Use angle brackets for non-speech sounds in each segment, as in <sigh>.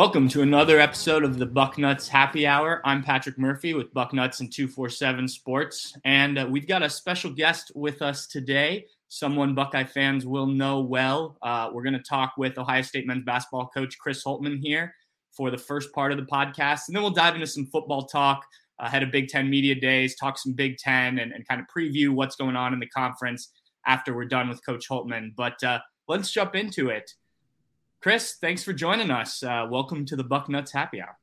Welcome to another episode of the Bucknuts Happy Hour. I'm Patrick Murphy with Bucknuts and 247 Sports, and uh, we've got a special guest with us today, someone Buckeye fans will know well. Uh, we're going to talk with Ohio State men's basketball coach Chris Holtmann here for the first part of the podcast, and then we'll dive into some football talk ahead of Big Ten Media Days, talk some Big Ten, and, and, kind of preview what's going on in the conference after we're done with Coach Holtmann. But uh, let's jump into it. Chris, thanks for joining us. Uh, welcome to the Bucknuts Happy Hour.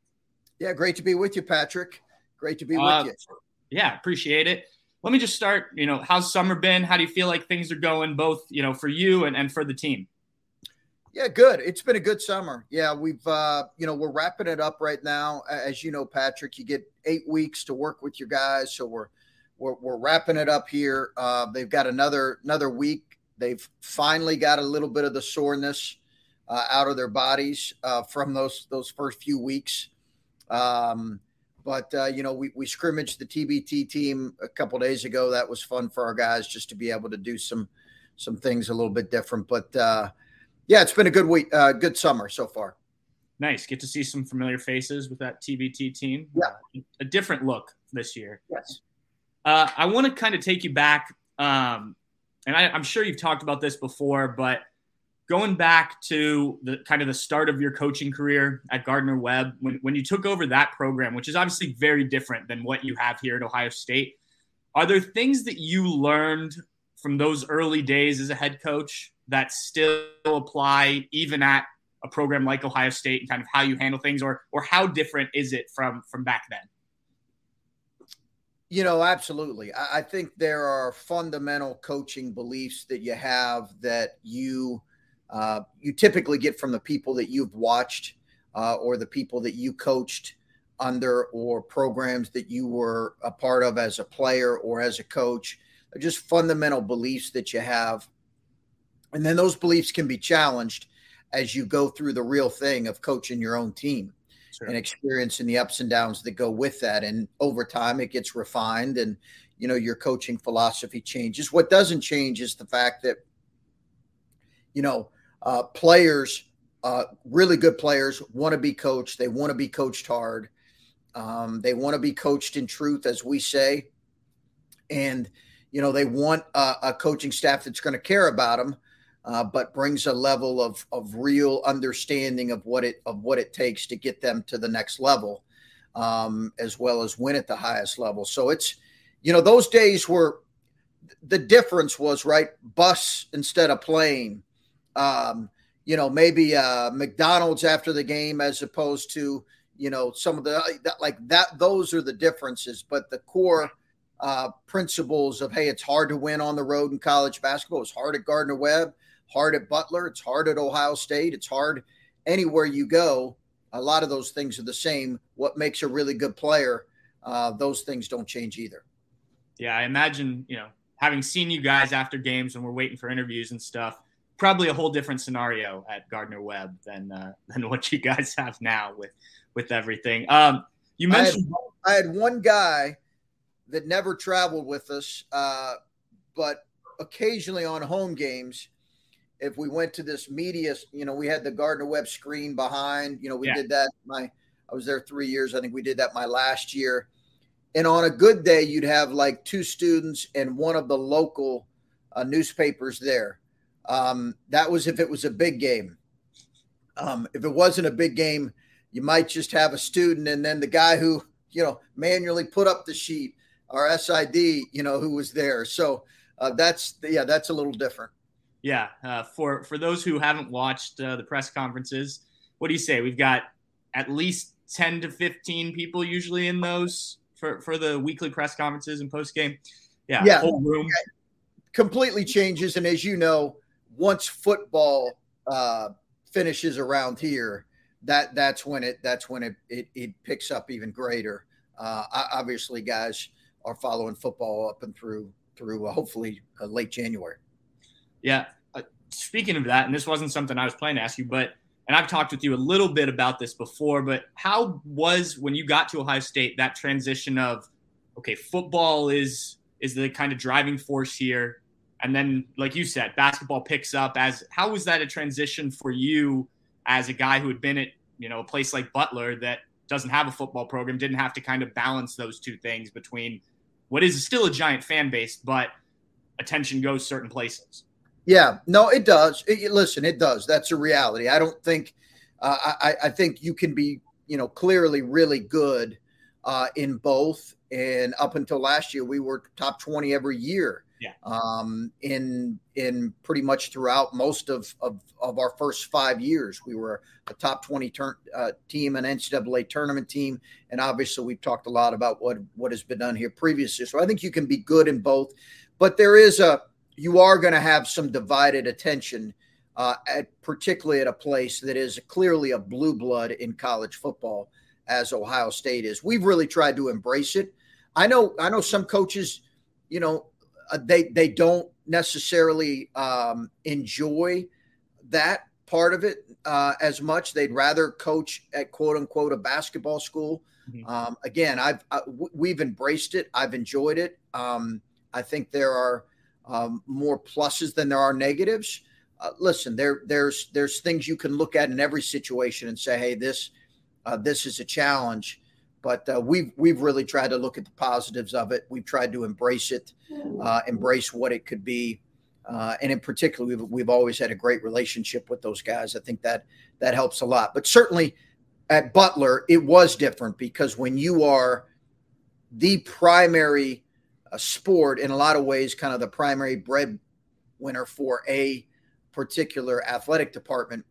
Yeah, great to be with you, Patrick. Great to be uh, with you. Yeah, appreciate it. Let me just start. You know, how's summer been? How do you feel like things are going, both you know, for you and, and for the team? Yeah, good. It's been a good summer. Yeah, we've uh, you know we're wrapping it up right now. As you know, Patrick, you get eight weeks to work with your guys, so we're we're, we're wrapping it up here. Uh, they've got another another week. They've finally got a little bit of the soreness uh, out of their bodies uh, from those those first few weeks. Um, but uh, you know, we we scrimmaged the TBT team a couple days ago. That was fun for our guys just to be able to do some some things a little bit different. But uh, yeah, it's been a good week, uh, good summer so far. Nice, get to see some familiar faces with that TBT team. Yeah, a different look this year. Yes. Uh, I want to kind of take you back, um, and I, I'm sure you've talked about this before, but going back to the kind of the start of your coaching career at Gardner Webb, when, when you took over that program, which is obviously very different than what you have here at Ohio State, are there things that you learned from those early days as a head coach that still apply even at a program like Ohio State and kind of how you handle things, or or how different is it from from back then? You know, absolutely. I, I think there are fundamental coaching beliefs that you have that you uh, you typically get from the people that you've watched uh, or the people that you coached under or programs that you were a part of as a player or as a coach. They're just fundamental beliefs that you have. And then those beliefs can be challenged as you go through the real thing of coaching your own team sure. and experiencing the ups and downs that go with that. And over time, it gets refined and, you know, your coaching philosophy changes. What doesn't change is the fact that, you know, uh, players, uh, really good players, want to be coached. They want to be coached hard. Um, they want to be coached in truth, as we say. And, you know, they want a, a coaching staff that's going to care about them uh, but brings a level of of real understanding of what it of what it takes to get them to the next level, um, as well as win at the highest level. So it's you know those days were the difference was right bus instead of plane. Um, you know maybe uh, McDonald's after the game as opposed to you know some of the like that. Those are the differences, but the core uh, principles of hey, it's hard to win on the road in college basketball. It's hard at Gardner Webb hard at Butler, it's hard at Ohio State, it's hard anywhere you go. A lot of those things are the same. What makes a really good player, uh, those things don't change either. Yeah, I imagine, you know, having seen you guys after games when we're waiting for interviews and stuff, probably a whole different scenario at Gardner Webb than uh, <laughs> than what you guys have now with with everything. Um, you mentioned I had, I had, one guy that never traveled with us, uh, but occasionally on home games if we went to this media, you know, we had the Gardner Webb screen behind. You know, we yeah. did that. My I was there three years. I think we did that my last year. And on a good day, you'd have like two students and one of the local uh, newspapers there. Um, that was if it was a big game. Um, if it wasn't a big game, you might just have a student and then the guy who you know manually put up the sheet, our SID, you know, who was there. So uh, that's yeah, that's a little different yeah, uh, for for those who haven't watched uh, the press conferences, what do you say? We've got at least ten to fifteen people usually in those for for the weekly press conferences and post game. Yeah, yeah, whole room yeah. completely changes. And as you know, once football uh, finishes around here, that that's when it that's when it it, it picks up even greater. Uh, obviously, guys are following football up and through through uh, hopefully uh, late January. Yeah, speaking of that, and this wasn't something I was planning to ask you, but and I've talked with you a little bit about this before, but how was when you got to Ohio State that transition of okay, football is is the kind of driving force here, and then like you said, basketball picks up as how was that a transition for you as a guy who had been at you know a place like Butler that doesn't have a football program, didn't have to kind of balance those two things between what is still a giant fan base, but attention goes certain places. Yeah, no, it does. It, listen, it does. That's a reality. I don't think. Uh, I, I think you can be, you know, clearly really good uh, in both. And up until last year, we were top twenty every year. Yeah. Um, in in pretty much throughout most of of, of our first five years, we were a top twenty turn, uh, team, an NCAA tournament team, and obviously we've talked a lot about what what has been done here previously. So I think you can be good in both, but there is a you are going to have some divided attention, uh, at, particularly at a place that is clearly a blue blood in college football, as Ohio State is. We've really tried to embrace it. I know, I know some coaches, you know, uh, they they don't necessarily um, enjoy that part of it uh, as much. They'd rather coach at quote unquote a basketball school. Mm-hmm. Um, again, I've I, have we have embraced it. I've enjoyed it. Um, I think there are um, more pluses than there are negatives. Uh, listen, there there's there's things you can look at in every situation and say, hey, this uh, this is a challenge. But uh, we've we've really tried to look at the positives of it. We've tried to embrace it, uh, embrace what it could be, uh, and in particular, we've we've always had a great relationship with those guys. I think that that helps a lot. But certainly, at Butler, it was different because when you are the primary a sport in a lot of ways kind of the primary breadwinner for a particular athletic department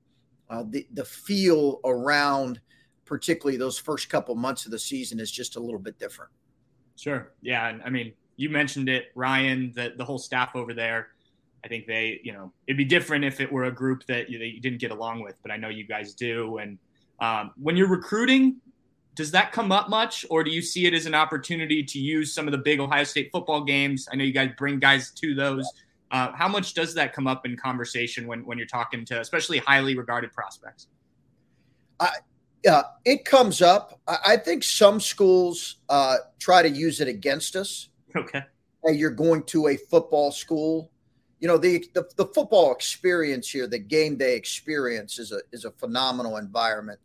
uh, the, the feel around particularly those first couple months of the season is just a little bit different sure yeah And i mean you mentioned it ryan the, the whole staff over there i think they you know it'd be different if it were a group that you, that you didn't get along with but i know you guys do and um, when you're recruiting does that come up much, or do you see it as an opportunity to use some of the big Ohio State football games? I know you guys bring guys to those. Uh, how much does that come up in conversation when, when you're talking to especially highly regarded prospects? I, yeah, it comes up. I, I think some schools uh, try to use it against us. Okay. Hey, you're going to a football school. You know the, the the football experience here, the game day experience is a is a phenomenal environment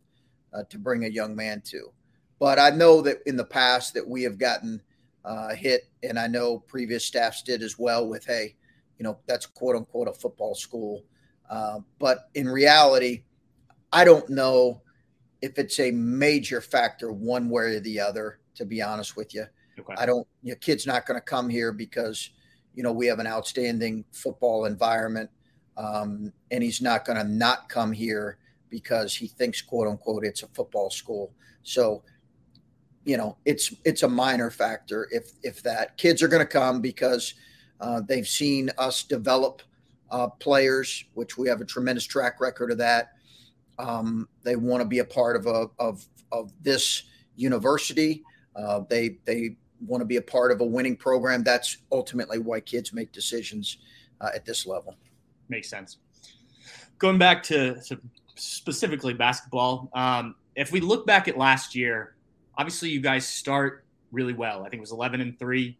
uh, to bring a young man to. But I know that in the past that we have gotten uh, hit, and I know previous staffs did as well with, hey, you know, that's quote unquote a football school. Uh, but in reality, I don't know if it's a major factor one way or the other. To be honest with you, okay. I don't. Your kid's not going to come here because you know we have an outstanding football environment, um, and he's not going to not come here because he thinks quote unquote it's a football school. So you know it's it's a minor factor if if that kids are going to come because uh, they've seen us develop uh, players which we have a tremendous track record of that um, they want to be a part of a of of this university uh, they they want to be a part of a winning program that's ultimately why kids make decisions uh, at this level makes sense going back to, to specifically basketball um, if we look back at last year obviously you guys start really well. I think it was 11 and 3.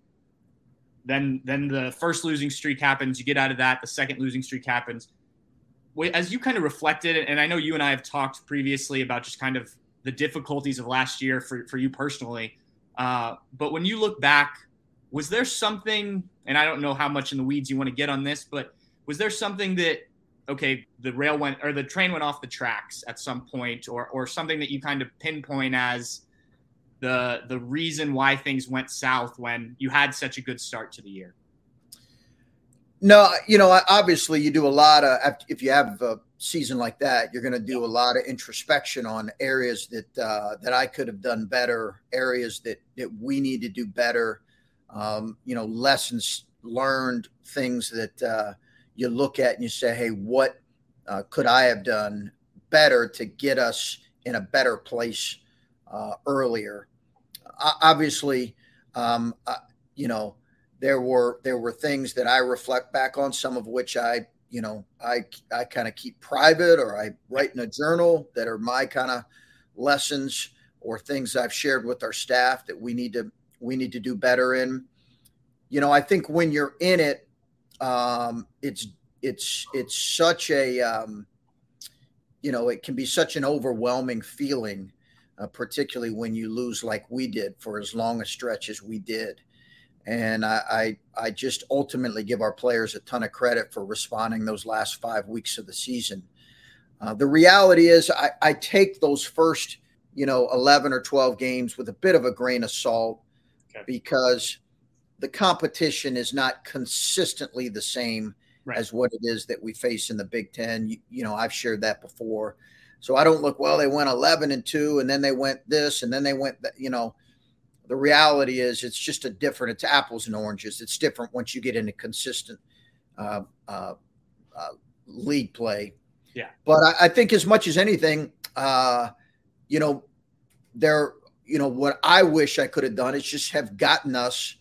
Then then the first losing streak happens, you get out of that, the second losing streak happens. As you kind of reflected and I know you and I have talked previously about just kind of the difficulties of last year for for you personally. Uh, but when you look back, was there something and I don't know how much in the weeds you want to get on this, but was there something that okay, the rail went or the train went off the tracks at some point or or something that you kind of pinpoint as the the reason why things went south when you had such a good start to the year? No, you know, obviously you do a lot of if you have a season like that, you're going to do a lot of introspection on areas that uh, that I could have done better, areas that that we need to do better. Um, you know, lessons learned, things that uh, you look at and you say, "Hey, what uh, could I have done better to get us in a better place uh, earlier?" obviously, um, uh, you know, there were there were things that I reflect back on, some of which I, you know, I I kind of keep private or I write in a journal that are my kind of lessons or things I've shared with our staff that we need to we need to do better in. You know, I think when you're in it, um, it's it's it's such a um, you know it can be such an overwhelming feeling uh, particularly when you lose like we did for as long a stretch as we did. And I, I, I just ultimately give our players a ton of credit for responding those last five weeks of the season. Uh, the reality is, I, I take those first, you know, 11 or 12 games with a bit of a grain of salt okay. because the competition is not consistently the same right. as what it is that we face in the Big Ten. You, you know, I've shared that before. So I don't look, well, they went 11 and 2 and then they went this and then they went that, you know. The reality is it's just a different, it's apples and oranges. It's different once you get into consistent uh, uh, uh, league play. Yeah. But I, I, think as much as anything, uh, you know, there, you know, what I wish I could have done is just have gotten us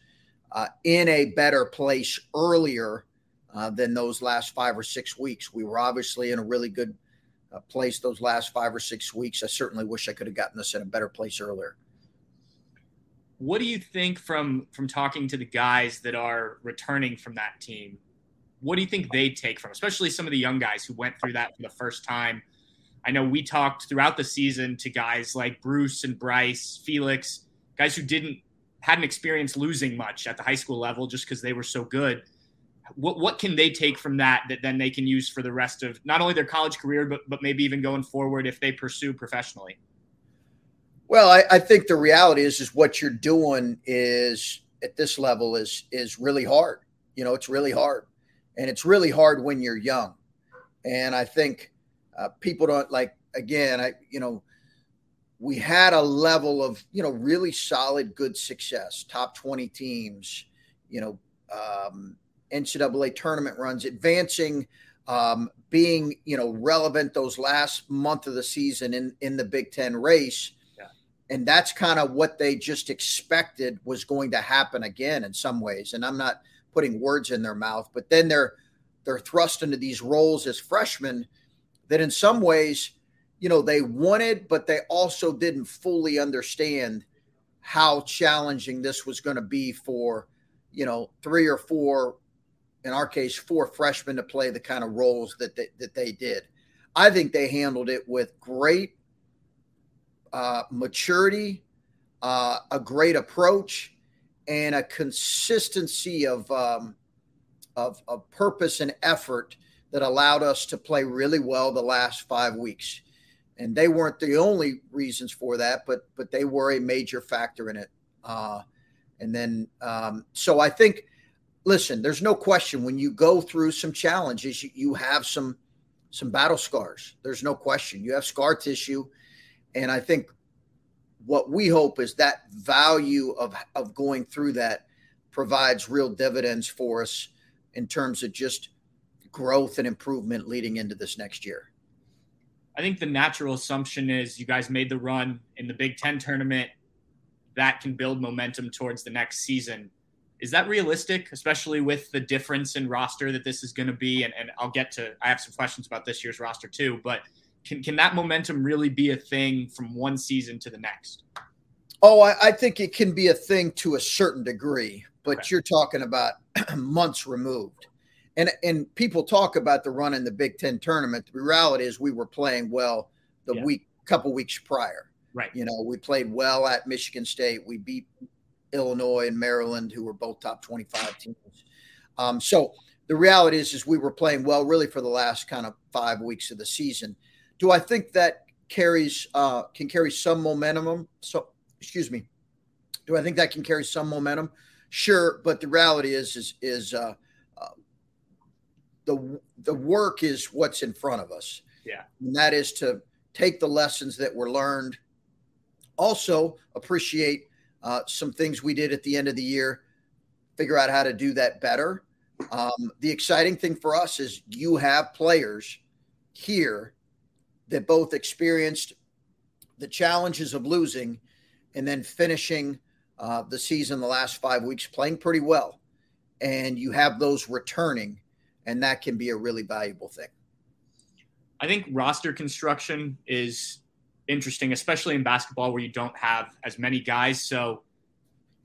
uh, in a better place earlier uh, than those last five or six weeks. We were obviously in a really good uh, place those last five or six weeks. I certainly wish I could have gotten this in a better place earlier. What do you think from from talking to the guys that are returning from that team? What do you think they take from, especially some of the young guys who went through that for the first time? I know we talked throughout the season to guys like Bruce and Bryce, Felix, guys who didn't hadn't experienced losing much at the high school level just because they were so good what what can they take from that that then they can use for the rest of not only their college career but but maybe even going forward if they pursue professionally? Well, I, I think the reality is is what you're doing is at this level is is really hard. You know, it's really hard, and it's really hard when you're young. And I think uh, people don't like again. I you know we had a level of you know really solid good success top 20 teams you know um, NCAA tournament runs, advancing, um, being you know relevant those last month of the season in in the Big Ten race. And that's kind of what they just expected was going to happen again in some ways. And I'm not putting words in their mouth, but then they're they're thrust into these roles as freshmen that in some ways, you know, they wanted, but they also didn't fully understand how challenging this was going to be for, you know, three or four in our case, four freshmen to play the kind of roles that they, that they did. I think they handled it with great uh, maturity, uh, a great approach, and a consistency of, um, of, of purpose and effort that allowed us to play really well the last five weeks. And they weren't the only reasons for that, but but they were a major factor in it. Uh, and then, um, so I think, listen, there's no question when you go through some challenges, you, you have some some battle scars. There's no question. You have scar tissue, and I think what we hope is that value of of going through that provides real dividends for us in terms of just growth and improvement leading into this next year. I think the natural assumption is you guys made the run in the Big Ten tournament. That can build momentum towards the next season. Is that realistic, especially with the difference in roster that this is going to be? And, and I'll get to, I have some questions about this year's roster too, but can, can that momentum really be a thing from one season to the next? Oh, I, I think it can be a thing to a certain degree, but okay. you're talking about <clears throat> months removed and and people talk about the run in the Big Ten tournament. The reality is we were playing well the yeah. week couple weeks prior. Right. You know, we played well at Michigan State. We beat Illinois and Maryland, who were both top 25 teams. Um, so the reality is, is we were playing well really for the last kind of five weeks of the season. Do I think that carries uh, can carry some momentum? So excuse me. Do I think that can carry some momentum? Sure, but the reality is is is uh, the the work is what's in front of us. Yeah. And that is to take the lessons that were learned. Also appreciate uh, some things we did at the end of the year, figure out how to do that better. Um, the exciting thing for us is you have players here that both experienced the challenges of losing and then finishing uh, the season the last five weeks playing pretty well. And you have those returning and that can be a really valuable thing. I think roster construction is interesting, especially in basketball where you don't have as many guys. So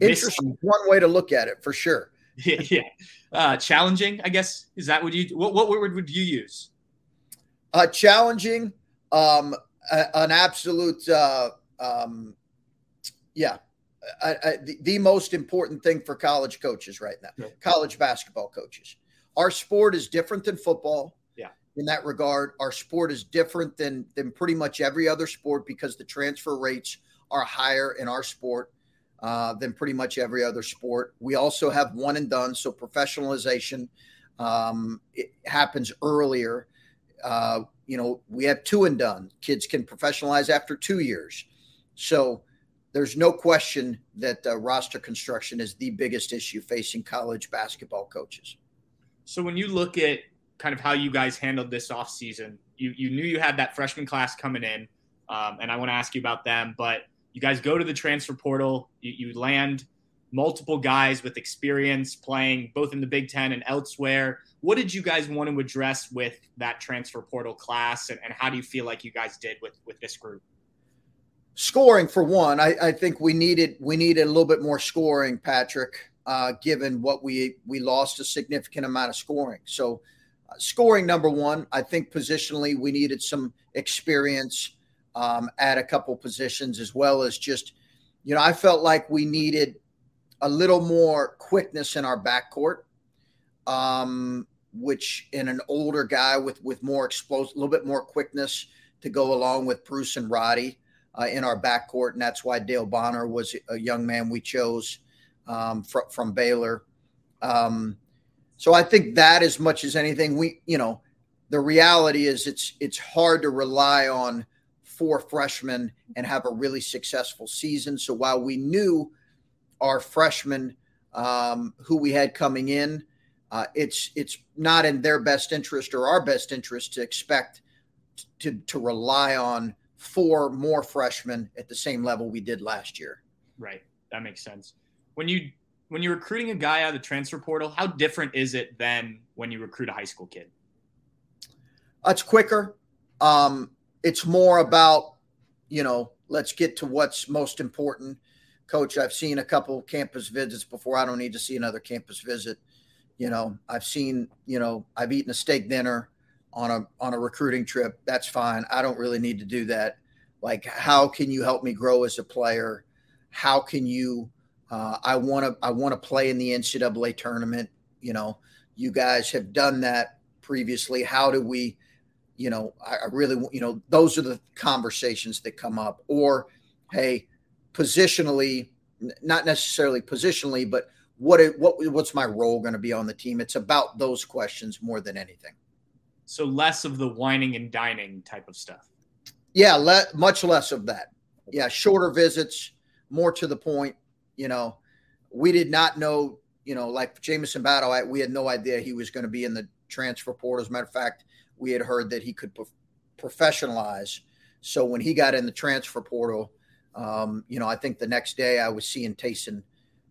interesting. One way to look at it for sure. Yeah, <laughs> yeah. Uh, challenging, I guess. Is that what you? What what word would you use? Uh, challenging. Um, a, an absolute. Uh, um, yeah, I, I, the, the, most important thing for college coaches right now, yeah. college basketball coaches. Our sport is different than football. Yeah. In that regard, our sport is different than than pretty much every other sport because the transfer rates are higher in our sport uh, than pretty much every other sport. We also have one and done, so professionalization um, it happens earlier. Uh, you know, we have two and done. Kids can professionalize after two years. So there's no question that uh, roster construction is the biggest issue facing college basketball coaches. So when you look at kind of how you guys handled this offseason, you you knew you had that freshman class coming in, um, and I want to ask you about them. But you guys go to the transfer portal, you, you land multiple guys with experience playing both in the Big Ten and elsewhere. What did you guys want to address with that transfer portal class, and, and how do you feel like you guys did with with this group? Scoring for one, I, I think we needed we needed a little bit more scoring, Patrick uh, given what we we lost a significant amount of scoring. So, uh, scoring number one, I think positionally we needed some experience um, at a couple positions as well as just, you know, I felt like we needed a little more quickness in our backcourt, um, which in an older guy with with more explosive, a little bit more quickness to go along with Bruce and Roddy. Uh, in our backcourt, and that's why Dale Bonner was a young man we chose um, fr- from Baylor. Um, so I think that as much as anything, we you know, the reality is it's it's hard to rely on four freshmen and have a really successful season. So while we knew our freshmen um, who we had coming in, uh, it's it's not in their best interest or our best interest to expect to to rely on four more freshmen at the same level we did last year. Right, that makes sense when you when you're recruiting a guy out of the transfer portal, how different is it than when you recruit a high school kid? It's quicker. Um, it's more about, you know, let's get to what's most important. Coach, I've seen a couple campus visits before. I don't need to see another campus visit. You know, I've seen, you know, I've eaten a steak dinner on a on a recruiting trip. That's fine. I don't really need to do that. Like, how can you help me grow as a player? How can you uh, I want to I want to play in the NCAA tournament. You know, you guys have done that previously. How do we, you know, I, I really, you know, those are the conversations that come up. Or, hey, positionally, not necessarily positionally, but what it, what what's my role going to be on the team? It's about those questions more than anything. So less of the wining and dining type of stuff. Yeah, le- much less of that. Yeah, shorter visits, more to the point. You know, we did not know. You know, like Jamison Battle, I, we had no idea he was going to be in the transfer portal. As a matter of fact, we had heard that he could pro- professionalize. So when he got in the transfer portal, um, you know, I think the next day I was seeing Taison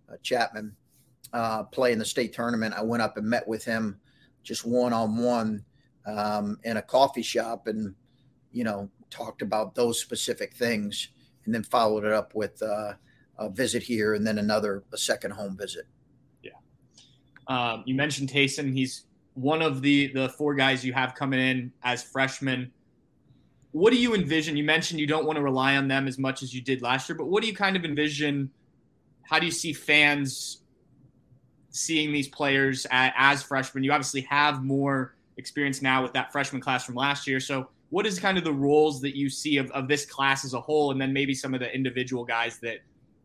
uh, Chatman uh, play in the state tournament. I went up and met with him just one on one in a coffee shop and, you know, talked about those specific things and then followed it up with uh, a visit here and then another, a second home visit. Yeah. Um, you mentioned Taison. He's one of the, the four guys you have coming in as freshmen. What do you envision? You mentioned you don't want to rely on them as much as you did last year, but what do you kind of envision? How do you see fans seeing these players as freshmen. You obviously have more experience now with that freshman class from last year. So, what is kind of the roles that you see of, of this class as a whole, and then maybe some of the individual guys that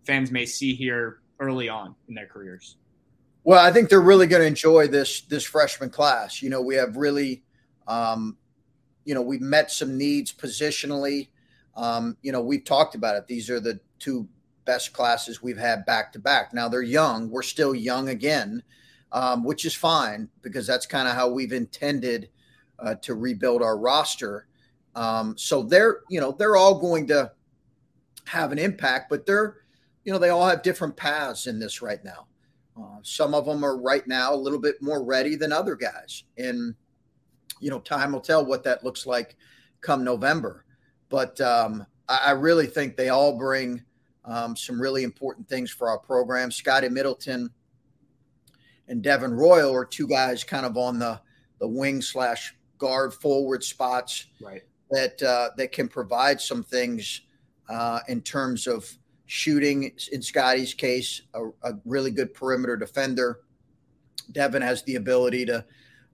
fans may see here early on in their careers? Well, I think they're really going to enjoy this this freshman class. You know, we have really, um, you know, we've met some needs positionally. Um, you know, we've talked about it. These are the two best classes we've had back to back. Now they're young. We're still young again, um, which is fine because that's kind of how we've intended uh, to rebuild our roster. Um, so they're, you know, they're all going to have an impact, but they're, you know, they all have different paths in this right now. Uh, some of them are right now a little bit more ready than other guys. And, you know, time will tell what that looks like come November. But um, I, I really think they all bring um, some really important things for our program. Scotty Middleton and Devin Royal are two guys kind of on the the wing slash guard forward spots right. that uh, that can provide some things uh, in terms of shooting. In Scotty's case, a, a, really good perimeter defender. Devin has the ability to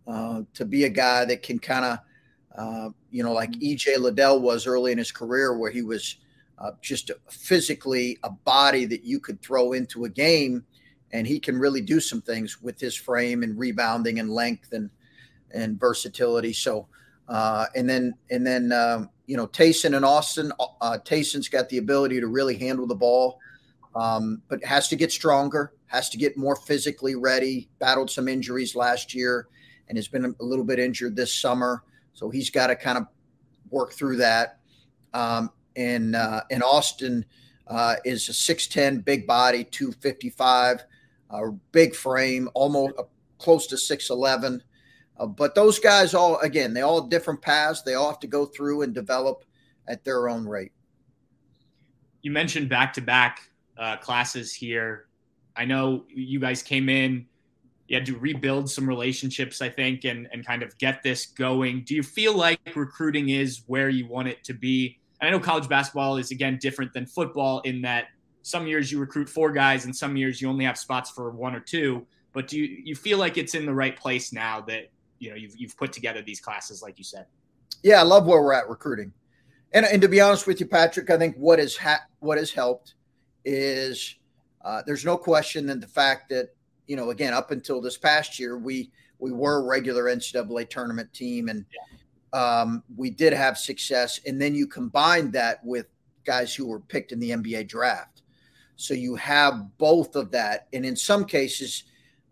uh, to be a guy that can kind of uh, you know like EJ Liddell was early in his career, where he was uh, just physically a body that you could throw into a game, and he can really do some things with his frame and rebounding and length and and versatility. So, uh, and then and then um, you know Taison and Austin. Uh, Taison's got the ability to really handle the ball, um, but has to get stronger, has to get more physically ready. Battled some injuries last year, and has been a little bit injured this summer. So he's got to kind of work through that. Um, and uh, and Austin uh, is a 6'10", big body, 255, uh, big frame, almost uh, close to 6'11". Uh, but those guys all, again, they all different paths. They all have to go through and develop at their own rate. You mentioned back-to-back uh, classes here. I know you guys came in, you had to rebuild some relationships, I think, and, and kind of get this going. Do you feel like recruiting is where you want it to be? And I know college basketball is again different than football in that some years you recruit four guys and some years you only have spots for one or two. But do you, you feel like it's in the right place now that you know you've you've put together these classes like you said? Yeah, I love where we're at recruiting. And, and to be honest with you, Patrick, I think what has ha- what has helped is uh, there's no question that the fact that you know again up until this past year we we were a regular NCAA tournament team and yeah um, we did have success. And then you combine that with guys who were picked in the NBA draft. So you have both of that. And in some cases,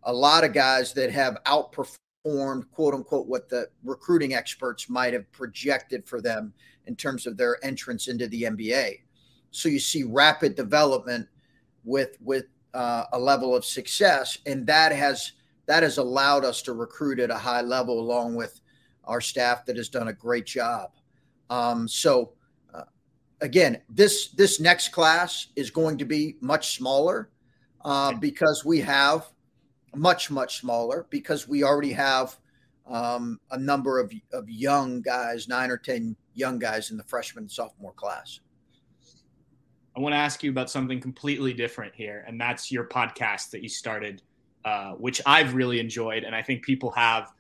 a lot of guys that have outperformed, quote unquote, what the recruiting experts might have projected for them in terms of their entrance into the NBA. So you see rapid development with with uh, a level of success, and that has that has allowed us to recruit at a high level, along with our staff that has done a great job. Um, so, uh, again, this this next class is going to be much smaller uh, because we have much much smaller because we already have um, a number of of young guys, nine or ten young guys in the freshman and sophomore class. I want to ask you about something completely different here, and that's your podcast that you started, uh, which I've really enjoyed, and I think people have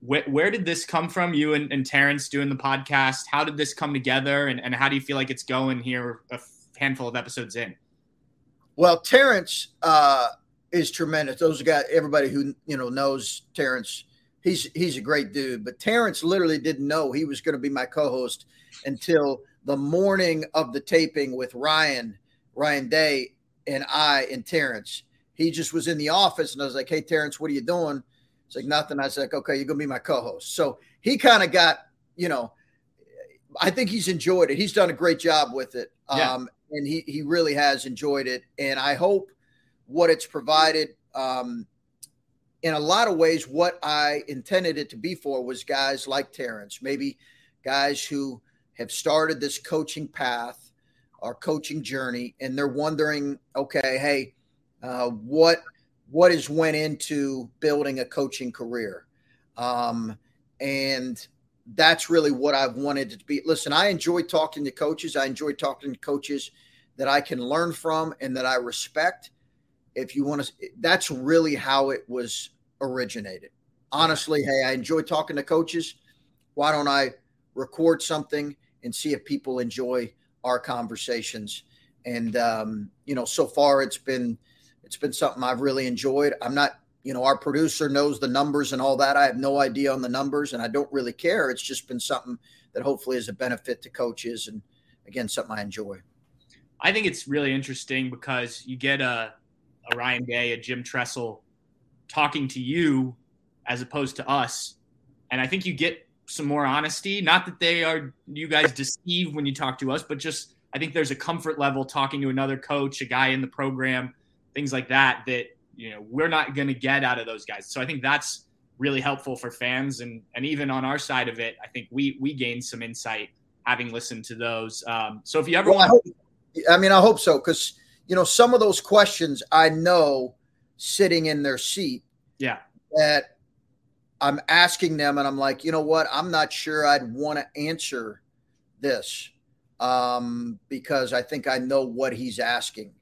wh- where did this come from? You and, and Terrence doing the podcast. How did this come together, and, and how do you feel like it's going here a handful of episodes in? Well, Terrence uh, is tremendous. Those guys, everybody who you know knows Terrence, he's he's a great dude. But Terrence literally didn't know he was going to be my co-host until the morning of the taping with Ryan, Ryan Day, and I and Terrence. He just was in the office, and I was like, "Hey, Terrence, what are you doing?" It's like nothing. I was like, "Okay, you're gonna be my co-host." So he kind of got, you know, I think he's enjoyed it. He's done a great job with it. Yeah. Um, and he he really has enjoyed it. And I hope what it's provided, um, in a lot of ways, what I intended it to be for was guys like Terrence, maybe guys who have started this coaching path or coaching journey, and they're wondering, okay, hey, uh, what what has went into building a coaching career, um, and that's really what I've wanted to be. Listen, I enjoy talking to coaches. I enjoy talking to coaches that I can learn from and that I respect. If you want to, that's really how it was originated. Honestly, hey, I enjoy talking to coaches. Why don't I record something and see if people enjoy our conversations? And um, you know, so far it's been it's been something I've really enjoyed. I'm not, you know, our producer knows the numbers and all that. I have no idea on the numbers, and I don't really care. It's just been something that hopefully is a benefit to coaches, and again, something I enjoy. I think it's really interesting because you get a, a Ryan Day, a Jim Tressel talking to you as opposed to us. And I think you get some more honesty. Not that they are you guys deceive when you talk to us, but just I think there's a comfort level talking to another coach, a guy in the program, things like that that you know we're not going to get out of those guys. So I think that's really helpful for fans and and even on our side of it, I think we we gained some insight having listened to those. Um, so if you ever well, want, I, I mean, I hope so because you know some of those questions I know sitting in their seat. Yeah. That I'm asking them, and I'm like, you know what? I'm not sure I'd want to answer this um, because I think I know what he's asking.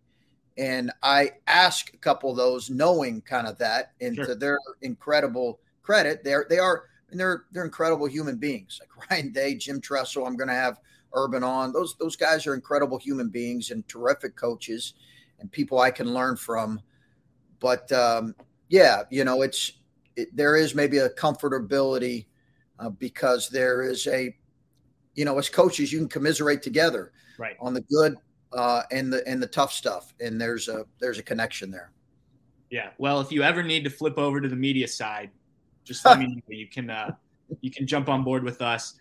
And I ask a couple of those, knowing kind of that, and sure. to their incredible credit, they're they are and they're they're incredible human beings. <laughs> Like Ryan Day, Jim Tressel. I'm going to have Urban on. Those those guys are incredible human beings and terrific coaches, and people I can learn from. But um, yeah, you know, it's it, there is maybe a comfortability uh, because there is a, you know, as coaches, you can commiserate together right. on the good uh, and the and the tough stuff, and there's a there's a connection there. Yeah. Well, if you ever need to flip over to the media side, just let me know. You can uh, you can jump on board with us.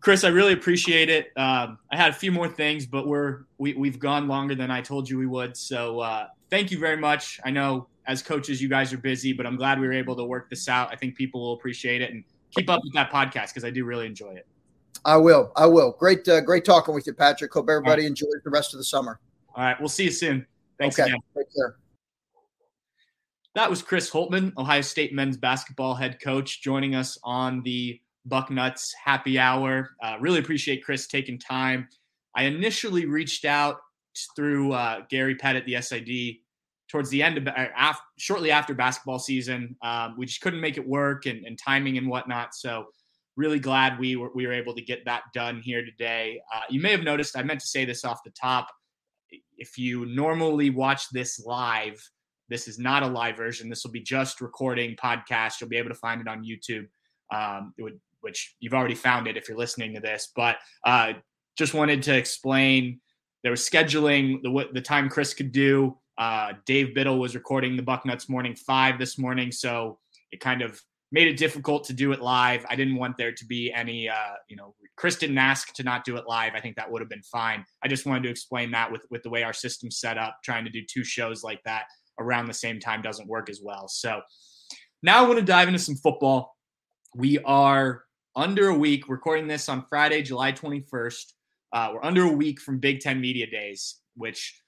Chris, I really appreciate it. Um, I had a few more things, but we're we, we've gone longer than I told you we would. So uh, thank you very much. I know as coaches, you guys are busy, but I'm glad we were able to work this out. I think people will appreciate it and keep up with that podcast because I do really enjoy it. I will. I will. Great, uh, great talking with you, Patrick. Hope everybody right. enjoys the rest of the summer. All right. We'll see you soon. Thanks okay. again. Take care. That was Chris Holtmann, Ohio State men's basketball head coach, joining us on the Bucknuts happy hour. Uh, really appreciate Chris taking time. I initially reached out through uh, Gary Pettit, the SID, towards the end of after, shortly after basketball season. Um, we just couldn't make it work and, and, timing and whatnot. So really glad we were we were able to get that done here today. Uh, you may have noticed I meant to say this off the top. If you normally watch this live, this is not a live version. This will be just recording podcast. You'll be able to find it on YouTube. Um, it would, which you've already found it if you're listening to this. But uh, just wanted to explain there was scheduling the the time Chris could do. Uh, Dave Biddle was recording the Bucknuts Morning Five this morning, so it kind of made it difficult to do it live. I didn't want there to be any, uh, you know, Chris didn't ask to not do it live. I think that would have been fine. I just wanted to explain that with with the way our system's set up, trying to do two shows like that around the same time doesn't work as well. So now I want to dive into some football. We are under a week recording this on Friday, July 21st. Uh, we're under a week from Big Ten Media Days, which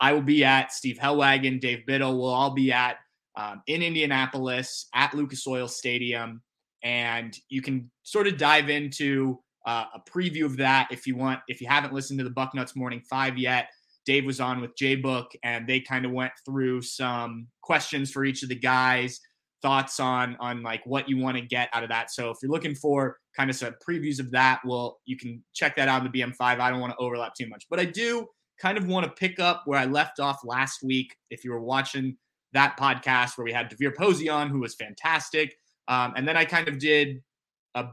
I will be at. Steve Helwagen, Dave Biddle We'll all be at um, in Indianapolis at Lucas Oil Stadium. And you can sort of dive into uh, a preview of that if you want. If you haven't listened to the Bucknuts Morning Five yet, Dave was on with J Book and they kind of went through some questions for each of the guys, thoughts on on like what you want to get out of that. So if you're looking for kind of some previews of that, well, you can check that out in the BM5. I don't want to overlap too much, but I do kind of want to pick up where I left off last week. If you were watching that podcast where we had DeVier Posey on, who was fantastic, um, and then I kind of did a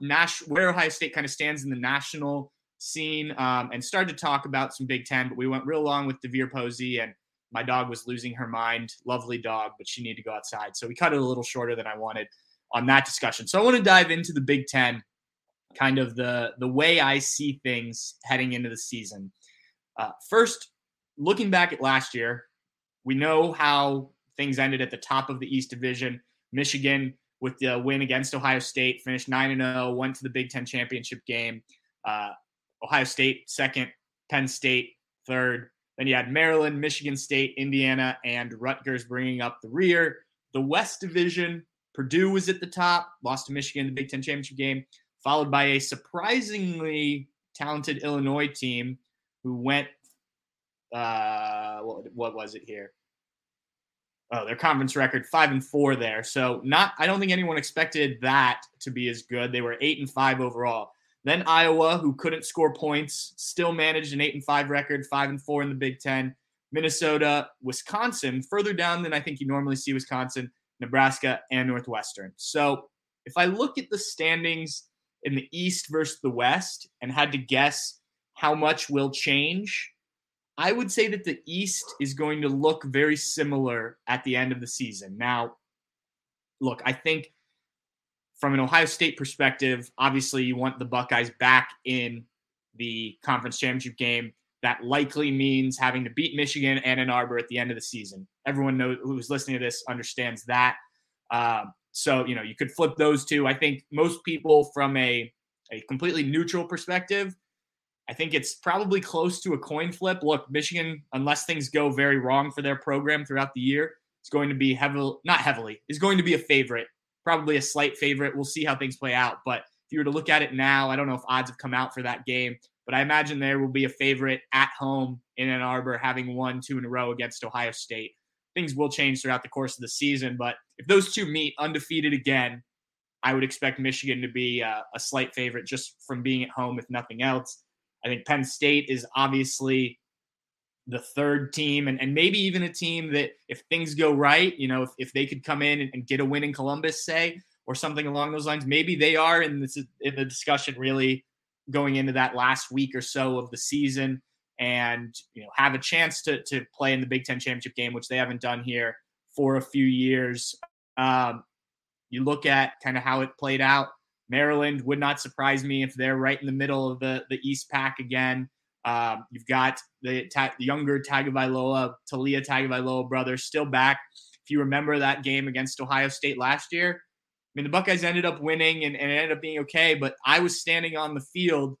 national where Ohio State kind of stands in the national scene um, and started to talk about some Big Ten, but we went real long with DeVier Posey and my dog was losing her mind. Lovely dog, but she needed to go outside. So we cut it a little shorter than I wanted on that discussion. So I want to dive into the Big Ten, kind of the the way I see things heading into the season. Uh, first, looking back at last year, we know how things ended at the top of the East Division. Michigan, with the win against Ohio State, finished 9 0, went to the Big Ten championship game. Uh, Ohio State, second, Penn State, third. Then you had Maryland, Michigan State, Indiana, and Rutgers bringing up the rear. The West Division, Purdue was at the top, lost to Michigan in the Big Ten championship game, followed by a surprisingly talented Illinois team who went, uh, what, what was it here? Oh, their conference record five and four there. So not, I don't think anyone expected that to be as good. They were eight and five overall. Then Iowa, who couldn't score points, still managed an eight and five record, five and four in the Big Ten. Minnesota, Wisconsin, further down than I think you normally see Wisconsin, Nebraska, and Northwestern. So if I look at the standings in the East versus the West and had to guess how much will change, I would say that the East is going to look very similar at the end of the season. Now, look, I think from an Ohio State perspective, obviously you want the Buckeyes back in the conference championship game. That likely means having to beat Michigan and Ann Arbor at the end of the season. Everyone knows who's listening to this understands that. Um, so you know you could flip those two. I think most people from a a completely neutral perspective, I think it's probably close to a coin flip. Look, Michigan, unless things go very wrong for their program throughout the year, it's going to be heavily not heavily is going to be a favorite probably a slight favorite. We'll see how things play out. But if you were to look at it now, I don't know if odds have come out for that game, but I imagine there will be a favorite at home in Ann Arbor, having won two in a row against Ohio State. Things will change throughout the course of the season, but if those two meet undefeated again, I would expect Michigan to be a, a slight favorite just from being at home, if nothing else. I think Penn State is obviously the third team and, and maybe even a team that if things go right, you know, if, if they could come in and, and get a win in Columbus, say, or something along those lines, maybe they are in this in the discussion really going into that last week or so of the season and you know have a chance to to play in the Big Ten championship game, which they haven't done here for a few years. Um, you look at kind of how it played out. Maryland would not surprise me if they're right in the middle of the the East Pack again. Um, you've got the, ta- younger Tagovailoa, Taulia Tagovailoa brothers still back. If you remember that game against Ohio State last year, I mean, the Buckeyes ended up winning and, and ended up being okay, but I was standing on the field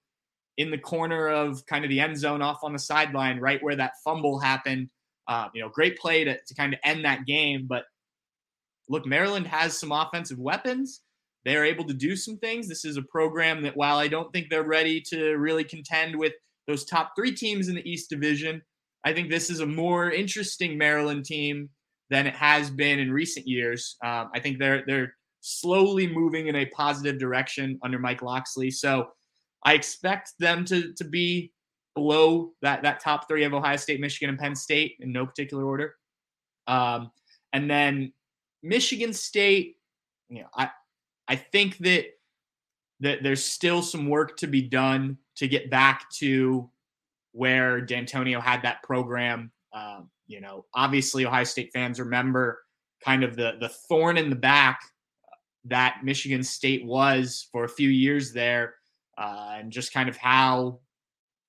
in the corner of kind of the end zone off on the sideline, right where that fumble happened. Uh, you know, great play to, to kind of end that game. But look, Maryland has some offensive weapons. They're able to do some things. This is a program that, while I don't think they're ready to really contend with those top three teams in the East Division. I think this is a more interesting Maryland team than it has been in recent years. Um, I think they're they're slowly moving in a positive direction under Mike Locksley. So I expect them to to be below that that top three of Ohio State, Michigan, and Penn State in no particular order. Um, and then Michigan State, you know, I I think that that there's still some work to be done to get back to where Dantonio had that program. Um, you know, obviously Ohio State fans remember kind of the the thorn in the back that Michigan State was for a few years there, uh, and just kind of how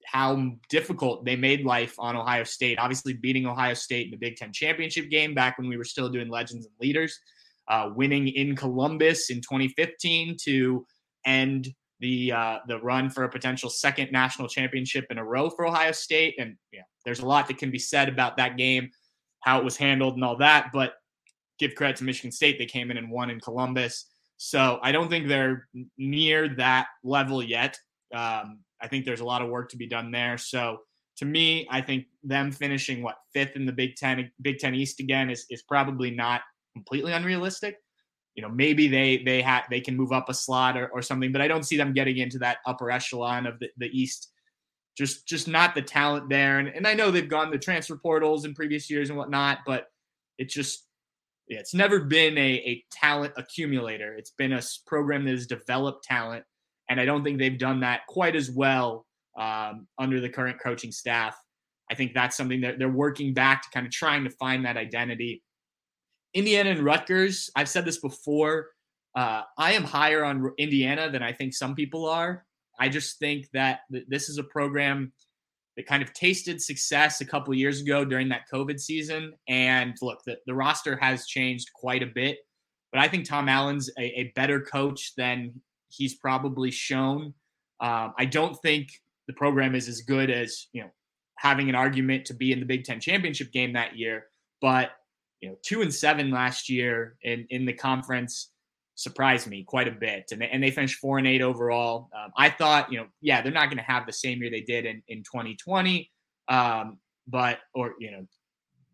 how difficult they made life on Ohio State. Obviously, beating Ohio State in the Big Ten championship game back when we were still doing legends and leaders, uh, winning in Columbus in 2015 to end the uh, the run for a potential second national championship in a row for Ohio State. And yeah, there's a lot that can be said about that game, how it was handled, and all that. But give credit to Michigan State; they came in and won in Columbus. So I don't think they're near that level yet. Um, I think there's a lot of work to be done there. So to me, I think them finishing what fifth in the Big Ten Big Ten East again is is probably not completely unrealistic. you know, maybe they they have they can move up a slot or, or something, but I don't see them getting into that upper echelon of the, the East. Just just not the talent there. And, and I know they've gone the transfer portals in previous years and whatnot, but it's just yeah, it's never been a, a talent accumulator. It's been a program that has developed talent, and I don't think they've done that quite as well um, under the current coaching staff. I think that's something that they're working back to kind of trying to find that identity. Indiana and Rutgers, I've said this before. Uh, I am higher on Indiana than I think some people are. I just think that th- this is a program that kind of tasted success a couple years ago during that COVID season. And look, the, the roster has changed quite a bit, but I think Tom Allen's a, a better coach than he's probably shown. Um, I don't think the program is as good as, you know, having an argument to be in the Big Ten championship game that year, but you know, two and seven last year in, in the conference surprised me quite a bit. And they, and they finished four and eight overall. Um, I thought, you know, yeah, they're not going to have the same year they did in, in 2020. Um, but, or, you know,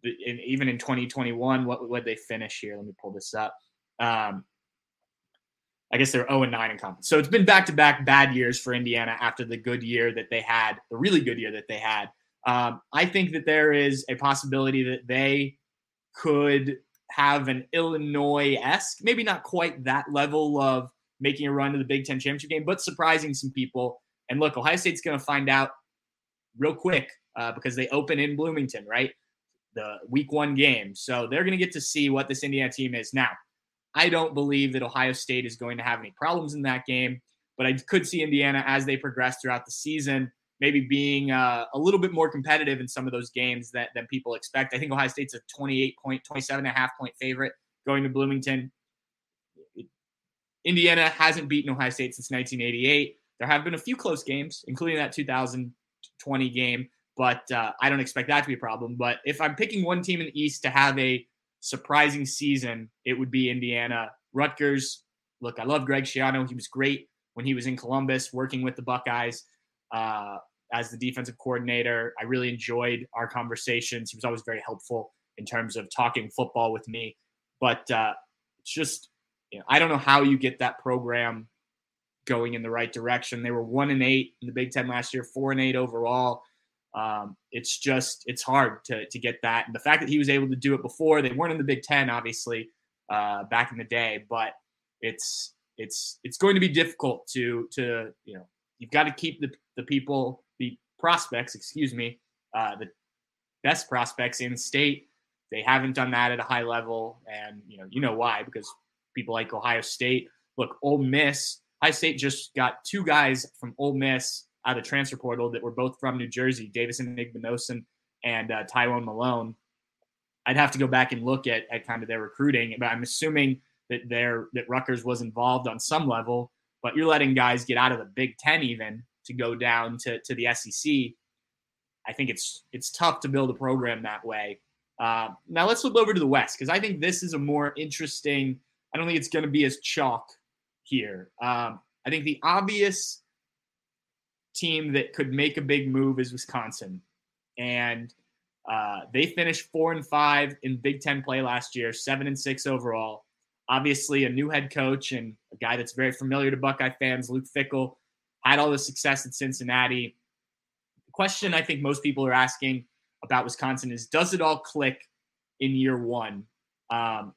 in, even in 2021, what would they finish here? Let me pull this up. Um, I guess they're 0 and 9 in conference. So it's been back to back bad years for Indiana after the good year that they had, the really good year that they had. Um, I think that there is a possibility that they could have an Illinois esque, maybe not quite that level of making a run to the Big Ten championship game, but surprising some people. And look, Ohio State's going to find out real quick uh, because they open in Bloomington, right? The week one game. So they're going to get to see what this Indiana team is. Now, I don't believe that Ohio State is going to have any problems in that game, but I could see Indiana as they progress throughout the season maybe being uh, a little bit more competitive in some of those games that than people expect. I think Ohio State's a 28 point, 27 and a half point favorite going to Bloomington. Indiana hasn't beaten Ohio State since 1988. There have been a few close games, including that 2020 game, but uh, I don't expect that to be a problem. But if I'm picking one team in the East to have a surprising season, it would be Indiana. Rutgers, look, I love Greg Schiano. He was great when he was in Columbus working with the Buckeyes. Uh, as the defensive coordinator. I really enjoyed our conversations. He was always very helpful in terms of talking football with me. But uh, it's just, you know, I don't know how you get that program going in the right direction. They were one and eight in the Big Ten last year, four and eight overall. Um, it's just it's hard to to get that, and the fact that he was able to do it before they weren't in the Big Ten, obviously, uh, back in the day, but it's it's it's going to be difficult to to you know you've got to keep the the people the prospects, excuse me, uh, the best prospects in state. They haven't done that at a high level, and you know you know why because people like Ohio State. Look, Ole Miss. High State just got two guys from Ole Miss out of transfer portal that were both from New Jersey, Davison Igbinosun and uh, Tywone Malone. I'd have to go back and look at, at kind of their recruiting, but I'm assuming that their that Rutgers was involved on some level. But you're letting guys get out of the Big Ten even to go down to, to the SEC. I think it's it's tough to build a program that way. Uh, now let's flip over to the West because I think this is a more interesting. I don't think it's going to be as chalk here. Um, I think the obvious team that could make a big move is Wisconsin, and uh, they finished four and five in Big Ten play last year, seven and six overall. Obviously, a new head coach and a guy that's very familiar to Buckeye fans, Luke Fickell, had all the success at Cincinnati. The question I think most people are asking about Wisconsin is does it all click in year one? Um,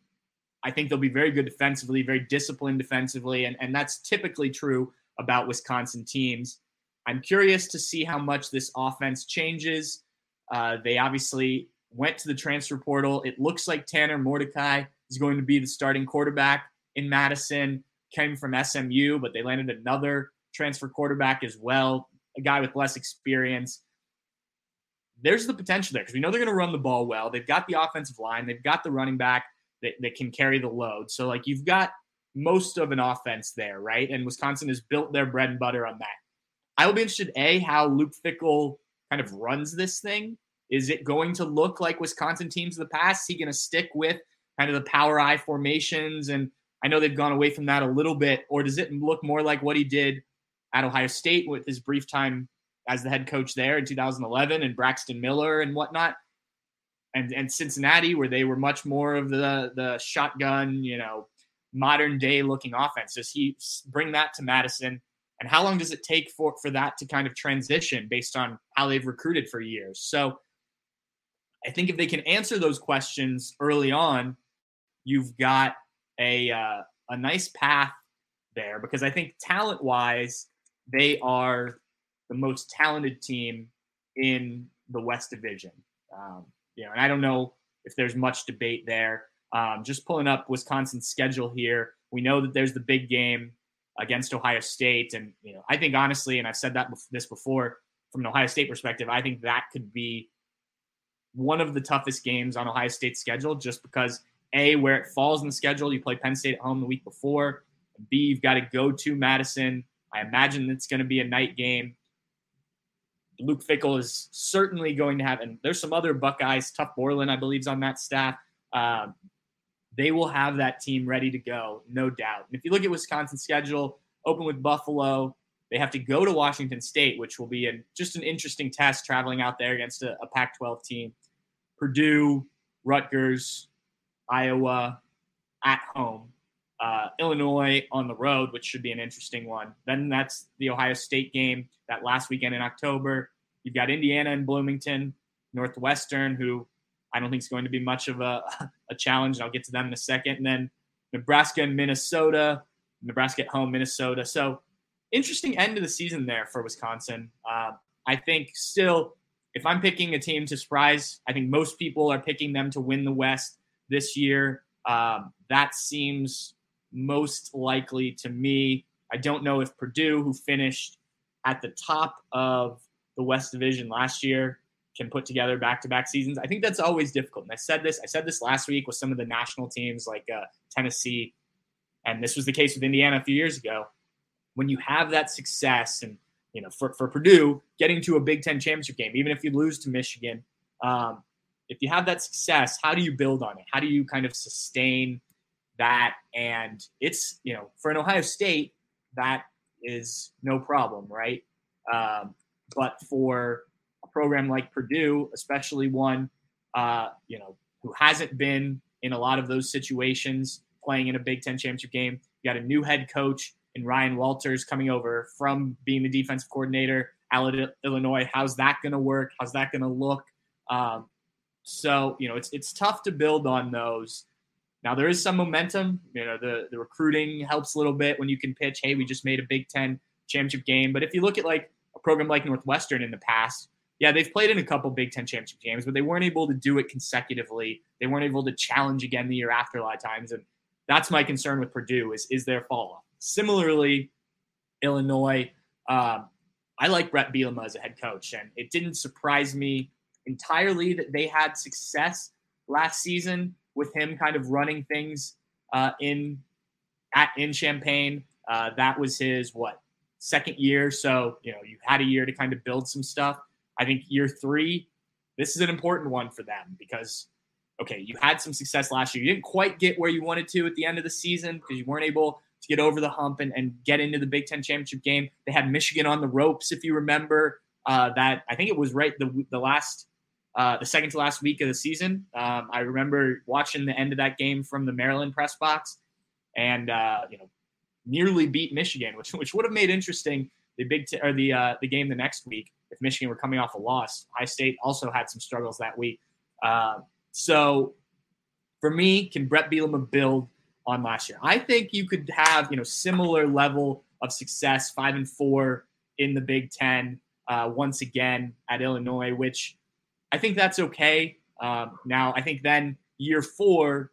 I think they'll be very good defensively, very disciplined defensively, and, and that's typically true about Wisconsin teams. I'm curious to see how much this offense changes. Uh, they obviously went to the transfer portal. It looks like Tanner Mordecai is going to be the starting quarterback in Madison. Came from SMU, but they landed another transfer quarterback as well, a guy with less experience. There's the potential there because we know they're going to run the ball well. They've got the offensive line, they've got the running back that, that can carry the load. So, like, you've got most of an offense there, right? And Wisconsin has built their bread and butter on that. I will be interested, A, how Luke Fickell kind of runs this thing. Is it going to look like Wisconsin teams of the past? Is he going to stick with kind of the power I formations? And I know they've gone away from that a little bit. Or does it look more like what he did at Ohio State with his brief time as the head coach there in 2011 and Braxton Miller and whatnot. And, and Cincinnati, where they were much more of the the shotgun, you know, modern day looking offense? Does he bring that to Madison? And how long does it take for, for that to kind of transition based on how they've recruited for years? So I think if they can answer those questions early on, you've got a uh, a nice path there because I think talent wise, they are the most talented team in the West Division. Um, you know, and I don't know if there's much debate there. Um, just pulling up Wisconsin's schedule here, we know that there's the big game against Ohio State, and you know, I think honestly, and I've said that this before from an Ohio State perspective, I think that could be one of the toughest games on Ohio State's schedule, just because a where it falls in the schedule, you play Penn State at home the week before. B, you've got to go to Madison. I imagine it's going to be a night game. Luke Fickell is certainly going to have, and there's some other Buckeyes. Tuf Borland, I believe, is on that staff. Uh, they will have that team ready to go, no doubt. And if you look at Wisconsin's schedule, open with Buffalo, they have to go to Washington State, which will be a, just an interesting test traveling out there against a, a Pac 12 team. Purdue, Rutgers, Iowa at home, uh, Illinois on the road, which should be an interesting one. Then that's the Ohio State game that last weekend in October. You've got Indiana and Bloomington, Northwestern, who I don't think is going to be much of a, <laughs> a challenge. I'll get to them in a second. And then Nebraska and Minnesota, Nebraska at home, Minnesota. So interesting end of the season there for Wisconsin. Uh, I think still, if I'm picking a team to surprise, I think most people are picking them to win the West this year. Um, that seems most likely to me. I don't know if Purdue, who finished at the top of the West Division last year, can put together back-to-back seasons. I think that's always difficult. And I said this. I said this last week with some of the national teams like uh, Tennessee, and this was the case with Indiana a few years ago. When you have that success, and you know, for, for Purdue getting to a Big Ten championship game, even if you lose to Michigan, um, if you have that success, how do you build on it? How do you kind of sustain that? And it's, you know, for an Ohio State, that is no problem, right? Um, but for a program like Purdue, especially one, uh, you know, who hasn't been in a lot of those situations playing in a Big Ten championship game, you got a new head coach in Ryan Walters coming over from being the defensive coordinator of Illinois. How's that going to work? How's that going to look? Um, so, you know, it's it's tough to build on those. Now there is some momentum. You know, the the recruiting helps a little bit when you can pitch, hey, we just made a Big Ten championship game. But if you look at like a program like Northwestern in the past, yeah, they've played in a couple Big Ten championship games, but they weren't able to do it consecutively. They weren't able to challenge again the year after a lot of times. And that's my concern with Purdue is is their follow up. Similarly, Illinois, um, I like Bret Bielema as a head coach, and it didn't surprise me entirely that they had success last season with him kind of running things uh, in at in Champaign. Uh, that was his what second year, so you know you had a year to kind of build some stuff. I think year three, this is an important one for them because okay, you had some success last year. You didn't quite get where you wanted to at the end of the season because you weren't able to get over the hump and, and get into the Big Ten championship game. They had Michigan on the ropes, if you remember. Uh, that I think it was right the the last uh, the second to last week of the season. Um, I remember watching the end of that game from the Maryland press box, and uh, you know, nearly beat Michigan, which which would have made interesting the big t- or the uh, the game the next week if Michigan were coming off a loss. High State also had some struggles that week. Uh, so for me, can Bret Bielema build on last year? I think you could have you know similar level of success, five and four in the Big Ten uh, once again at Illinois, which I think that's okay. Um, now, I think then year four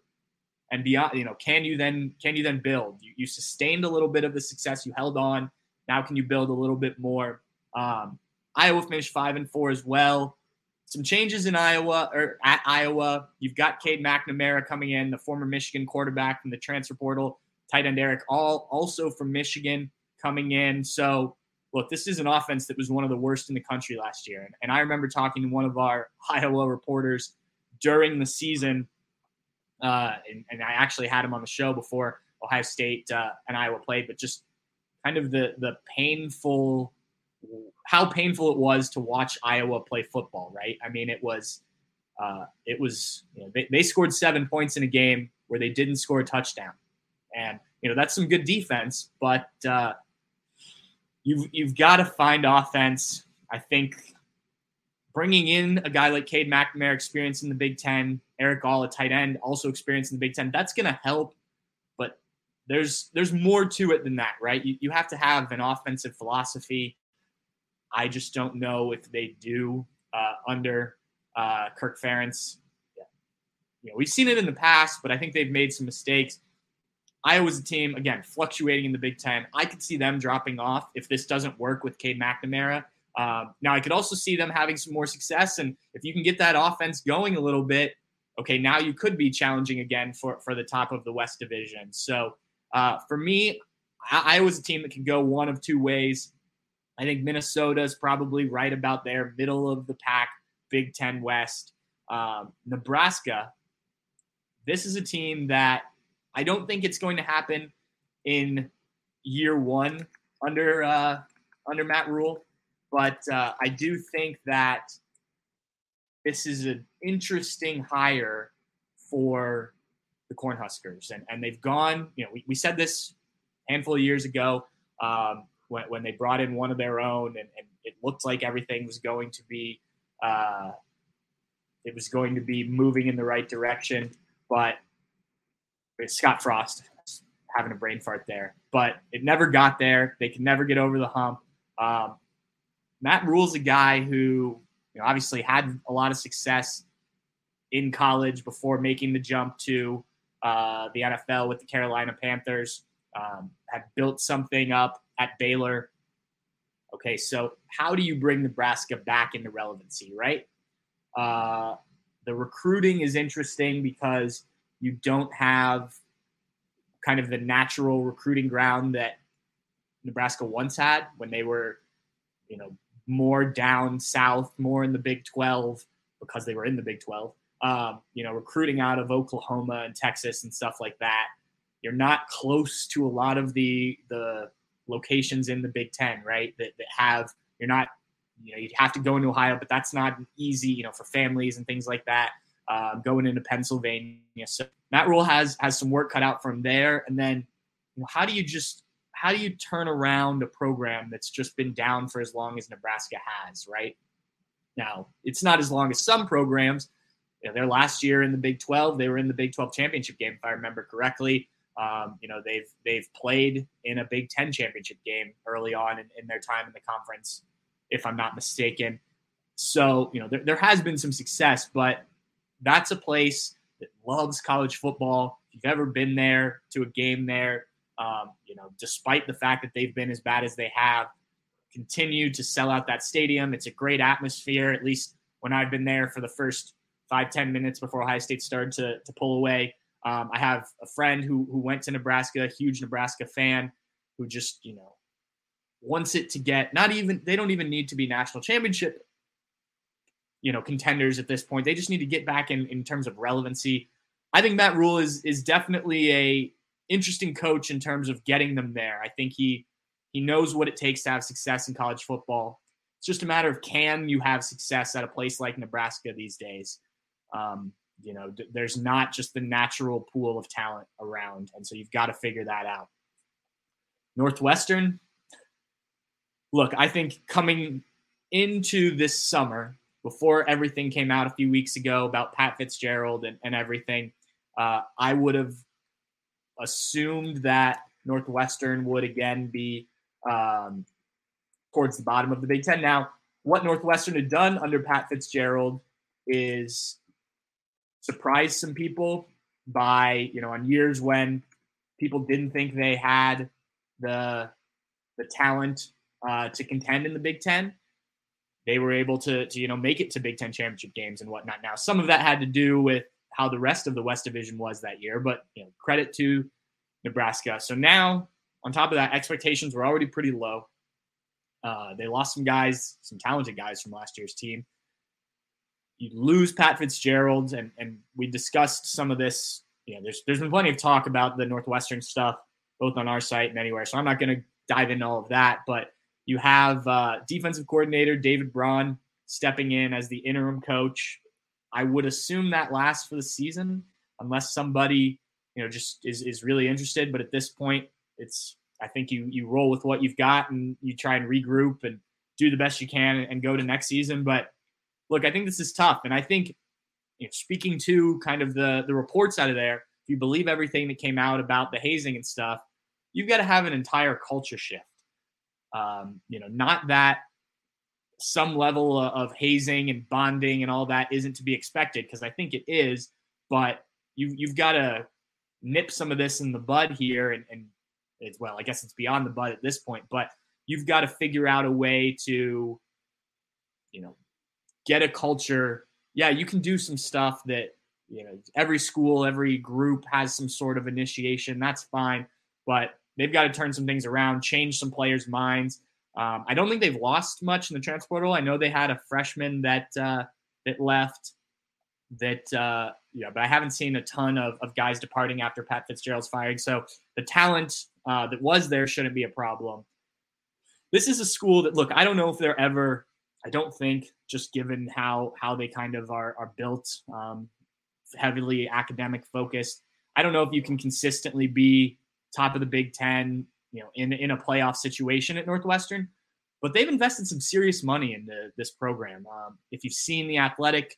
and beyond, you know, can you then can you then build? You, you sustained a little bit of the success you held on. Now, can you build a little bit more? Um, Iowa finished five and four as well. Some changes in Iowa or at Iowa. You've got Cade McNamara coming in, the former Michigan quarterback from the transfer portal. Tight end Erick All also from Michigan coming in. So look, this is an offense that was one of the worst in the country last year. And, I remember talking to one of our <laughs> Iowa reporters during the season, uh, and, and, I actually had him on the show before Ohio State uh, and Iowa played, but just kind of the the painful, how painful it was to watch Iowa play football. Right? I mean, it was. Uh, it was you know, they, they scored seven points in a game where they didn't score a touchdown and you know that's some good defense, but uh, you've you've got to find offense. I think bringing in a guy like Cade McNamara, experience in the Big Ten, Erick All, a tight end, also experience in the Big Ten, that's going to help. But there's there's more to it than that, right? You, you have to have an offensive philosophy. I just don't know if they do uh, under uh, Kirk Ferentz. You know, we've seen it in the past, but I think they've made some mistakes. Iowa's a team, again, fluctuating in the Big Ten. I could see them dropping off if this doesn't work with Cade McNamara. Um, now, I could also see them having some more success. And if you can get that offense going a little bit, okay, now you could be challenging again for, for the top of the West Division. So uh, for me, I, was a team that can go one of two ways. I think Minnesota is probably right about there, middle of the pack, Big Ten West. Um, Nebraska, this is a team that I don't think it's going to happen in year one under uh, under Matt Rhule, But uh, I do think that this is an interesting hire for the Cornhuskers. And, and they've gone, you know, we, we said this handful of years ago um, when, when they brought in one of their own and, and it looked like everything was going to be, uh, it was going to be moving in the right direction. But Scott Frost having a brain fart there, but it never got there. They can never get over the hump. Um, Matt Rhule's a guy who, you know, obviously had a lot of success in college before making the jump to uh, the NFL with the Carolina Panthers. Um, had built something up at Baylor. Okay, so how do you bring Nebraska back into relevancy, right? Uh, the recruiting is interesting because you don't have kind of the natural recruiting ground that Nebraska once had when they were, you know, more down south, more in the Big 12 because they were in the Big 12. Um, you know, recruiting out of Oklahoma and Texas and stuff like that. You're not close to a lot of the the locations in the Big Ten, right? That, that have you're not, you know, you'd have to go into Ohio, but that's not easy, you know, for families and things like that. Uh, going into Pennsylvania, so Matt Rhule has has some work cut out from there. And then, you know, how do you just how do you turn around a program that's just been down for as long as Nebraska has, right? Now, it's not as long as some programs. You know, their last year in the Big 12, they were in the Big 12 championship game, if I remember correctly. Um, you know, they've they've played in a Big 10 championship game early on in, in their time in the conference, if I'm not mistaken. So, you know, there, there has been some success, but that's a place that loves college football. If you've ever been there to a game there, um, you know, despite the fact that they've been as bad as they have, continued to sell out that stadium. It's a great atmosphere, at least when I've been there for the first five, 10 minutes before Ohio State started to, to pull away. Um, I have a friend who, who went to Nebraska, a huge Nebraska fan, who just, you know, wants it to get not even, they don't even need to be national championship, you know, contenders at this point. They just need to get back in, in terms of relevancy. I think Matt Rhule is, is definitely a, interesting coach in terms of getting them there. I think he he knows what it takes to have success in college football. It's just a matter of can you have success at a place like Nebraska these days. Um, you know, d- there's not just the natural pool of talent around, and so you've got to figure that out. Northwestern, look, I think coming into this summer, before everything came out a few weeks ago about Pat Fitzgerald and, and everything, uh, I would have assumed that Northwestern would again be um, towards the bottom of the Big Ten. Now, what Northwestern had done under Pat Fitzgerald is surprise some people by, you know, on years when people didn't think they had the the talent uh, to contend in the Big Ten. They were able to, to, you know, make it to Big Ten championship games and whatnot. Now, some of that had to do with how the rest of the West Division was that year. But you know, credit to Nebraska. So now, on top of that, expectations were already pretty low. Uh, they lost some guys, some talented guys from last year's team. You lose Pat Fitzgerald, and and we discussed some of this. You know, there's there's been plenty of talk about the Northwestern stuff, both on our site and anywhere. So I'm not going to dive into all of that. But you have uh, defensive coordinator David Braun stepping in as the interim coach I would assume that lasts for the season unless somebody you know, just is is really interested. But at this point, it's I think you you roll with what you've got and you try and regroup and do the best you can and go to next season. But look, I think this is tough, and I think you know, speaking to kind of the the reports out of there, if you believe everything that came out about the hazing and stuff, you've got to have an entire culture shift. Um, you know, not that some level of hazing and bonding and all that isn't to be expected because I think it is, but you you've got to nip some of this in the bud here and, and it's well, I guess it's beyond the bud at this point, but you've got to figure out a way to, you know, get a culture. Yeah, you can do some stuff that, you know, every school, every group has some sort of initiation. That's fine. But they've got to turn some things around, change some players' minds. Um, I don't think they've lost much in the transfer portal. I know they had a freshman that uh, that left. That uh, yeah, but I haven't seen a ton of, of guys departing after Pat Fitzgerald's firing. So the talent uh, that was there shouldn't be a problem. This is a school that look. I don't know if they're ever. I don't think just given how how they kind of are are built, um, heavily academic focused. I don't know if you can consistently be top of the Big Ten, you know, in in a playoff situation at Northwestern. But they've invested some serious money into this program. Um, if you've seen the athletic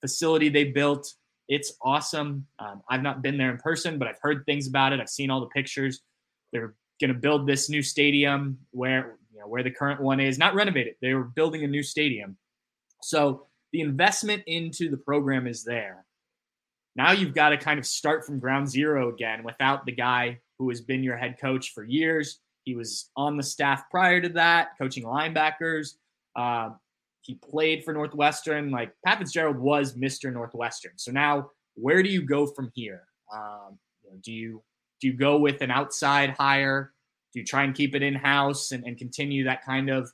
facility they built, it's awesome. Um, I've not been there in person, but I've heard things about it. I've seen all the pictures. They're going to build this new stadium where you know where the current one is, not renovate it. They were building a new stadium. So the investment into the program is there. Now you've got to kind of start from ground zero again without the guy who has been your head coach for years. He was on the staff prior to that, coaching linebackers. Uh, he played for Northwestern. Like Pat Fitzgerald was Mr. Northwestern. So now, where do you go from here? Um, you know, do you do you go with an outside hire? Do you try and keep it in house and, and continue that kind of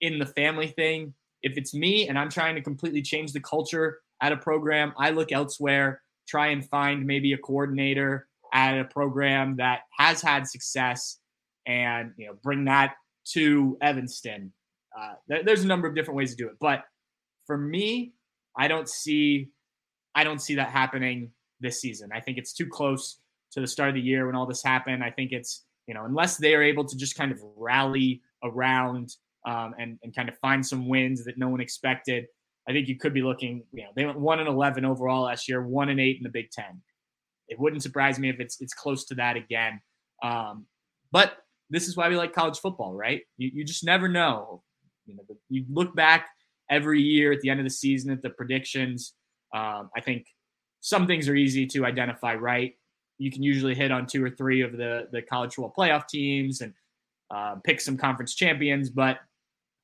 in the family thing? If it's me and I'm trying to completely change the culture at a program, I look elsewhere, try and find maybe a coordinator at a program that has had success and you know bring that to Evanston. Uh, there's a number of different ways to do it, but for me, I don't see I don't see that happening this season. I think it's too close to the start of the year when all this happened. I think it's you know unless they are able to just kind of rally around um, and and kind of find some wins that no one expected. I think you could be looking. You know, they went one and eleven overall last year, one and eight in the Big Ten. It wouldn't surprise me if it's it's close to that again. Um, but this is why we like college football, right? You, you just never know. You know, you look back every year at the end of the season at the predictions. Um, I think some things are easy to identify right. You can usually hit on two or three of the the college football playoff teams and uh, pick some conference champions, but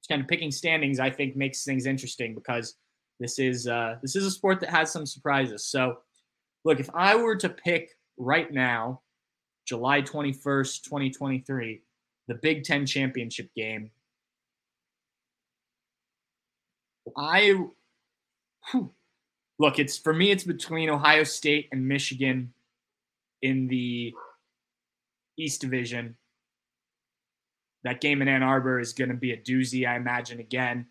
kind of picking standings, I think, makes things interesting because this is uh, this is a sport that has some surprises. So look, if I were to pick right now, July 21st, 2023, the Big Ten championship game, I whew, look, it's for me, it's between Ohio State and Michigan in the East Division. That game in Ann Arbor is going to be a doozy, I imagine, again.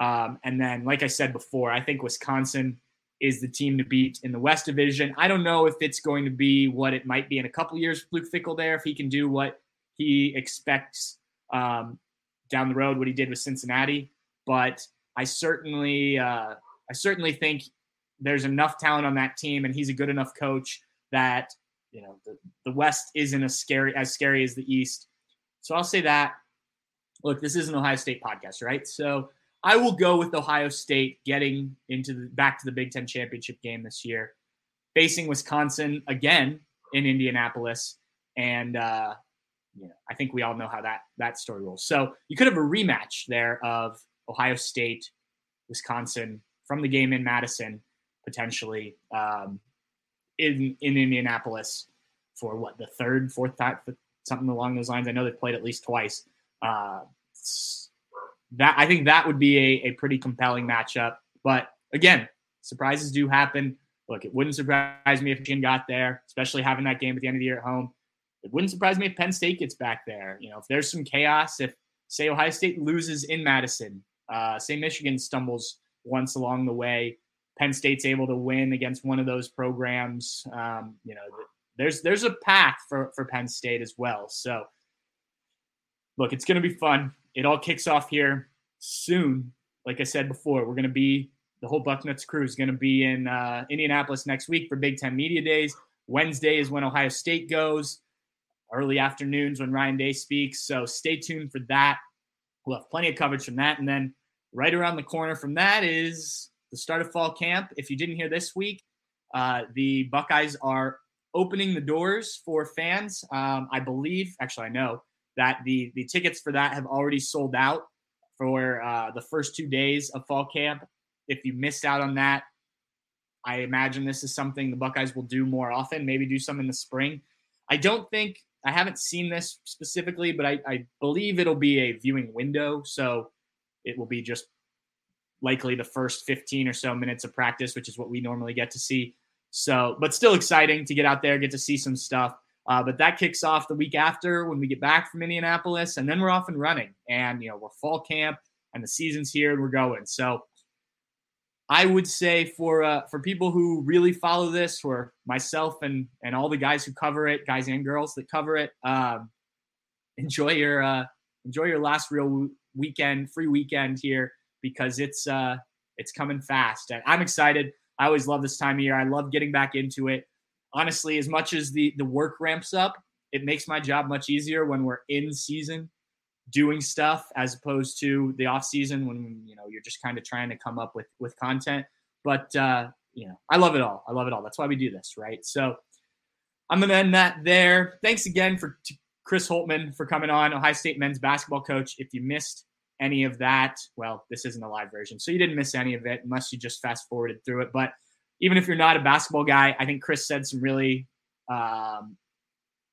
Um, and then, like I said before, I think Wisconsin is the team to beat in the West Division. I don't know if it's going to be what it might be in a couple years Luke Fickell there, if he can do what he expects um, down the road, what he did with Cincinnati. But I certainly, uh, I certainly think there's enough talent on that team, and he's a good enough coach that you know the, the West isn't as scary as scary as the East. So I'll say that. Look, this is an Ohio State podcast, right? So I will go with Ohio State getting into the back to the Big Ten championship game this year, facing Wisconsin again in Indianapolis, and uh, you know I think we all know how that that story rolls. So you could have a rematch there of Ohio State, Wisconsin from the game in Madison potentially um, in in Indianapolis for what the third, fourth time, something along those lines. I know they've played at least twice. Uh, that I think that would be a, a pretty compelling matchup. But again, surprises do happen. Look, it wouldn't surprise me if Michigan got there, especially having that game at the end of the year at home. It wouldn't surprise me if Penn State gets back there. You know, if there's some chaos, if say Ohio State loses in Madison, uh, say Michigan stumbles once along the way, Penn State's able to win against one of those programs. Um, you know, there's there's a path for for Penn State as well. So look, it's going to be fun. It all kicks off here soon. Like I said before, we're going to be the whole Bucknuts crew is going to be in uh, Indianapolis next week for Big Ten Media Days. Wednesday is when Ohio State goes. Early afternoons when Ryan Day speaks. So stay tuned for that. We'll have plenty of coverage from that. And then right around the corner from that is the start of fall camp. If you didn't hear this week, uh, the Buckeyes are opening the doors for fans. Um, I believe, actually, I know that the the tickets for that have already sold out for uh, the first two days of fall camp. If you missed out on that, I imagine this is something the Buckeyes will do more often. Maybe do some in the spring. I don't think I haven't seen this specifically, but I, I believe it'll be a viewing window. So it will be just likely the first 15 or so minutes of practice, which is what we normally get to see. So, but still exciting to get out there, get to see some stuff. Uh, but that kicks off the week after when we get back from Indianapolis, and then we're off and running. And you know, we're fall camp, and the season's here, and we're going. So, I would say for uh, for people who really follow this, for myself and and all the guys who cover it, guys and girls that cover it, um, enjoy your uh, enjoy your last real weekend, free weekend here because it's uh, it's coming fast, and I'm excited. I always love this time of year. I love getting back into it honestly, as much as the the work ramps up, it makes my job much easier when we're in season doing stuff as opposed to the off season when you know you're just kind of trying to come up with with content. But uh, you know, I love it all. I love it all. That's why we do this, right? So I'm gonna end that there. Thanks again for Chris Holtmann for coming on, Ohio State men's basketball coach. If you missed any of that, well, this isn't a live version, so you didn't miss any of it unless you just fast forwarded through it. But even if you're not a basketball guy, I think Chris said some really um,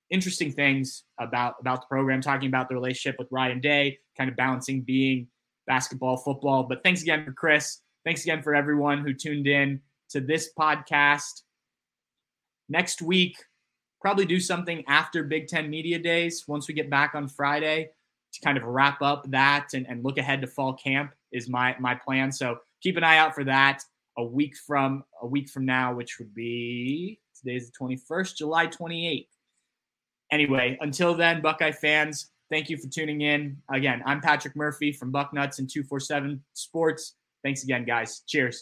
interesting things about about the program, talking about the relationship with Ryan Day, kind of balancing being basketball, football. But thanks again for Chris. Thanks again for everyone who tuned in to this podcast. Next week, probably do something after Big Ten Media Days once we get back on Friday to kind of wrap up that and, and look ahead to fall camp is my my plan. So keep an eye out for that a week from a week from now, which would be today's the 21st, July 28th. Anyway, until then, Buckeye fans, thank you for tuning in. Again, I'm Patrick Murphy from Bucknuts and 247 Sports. Thanks again, guys. Cheers.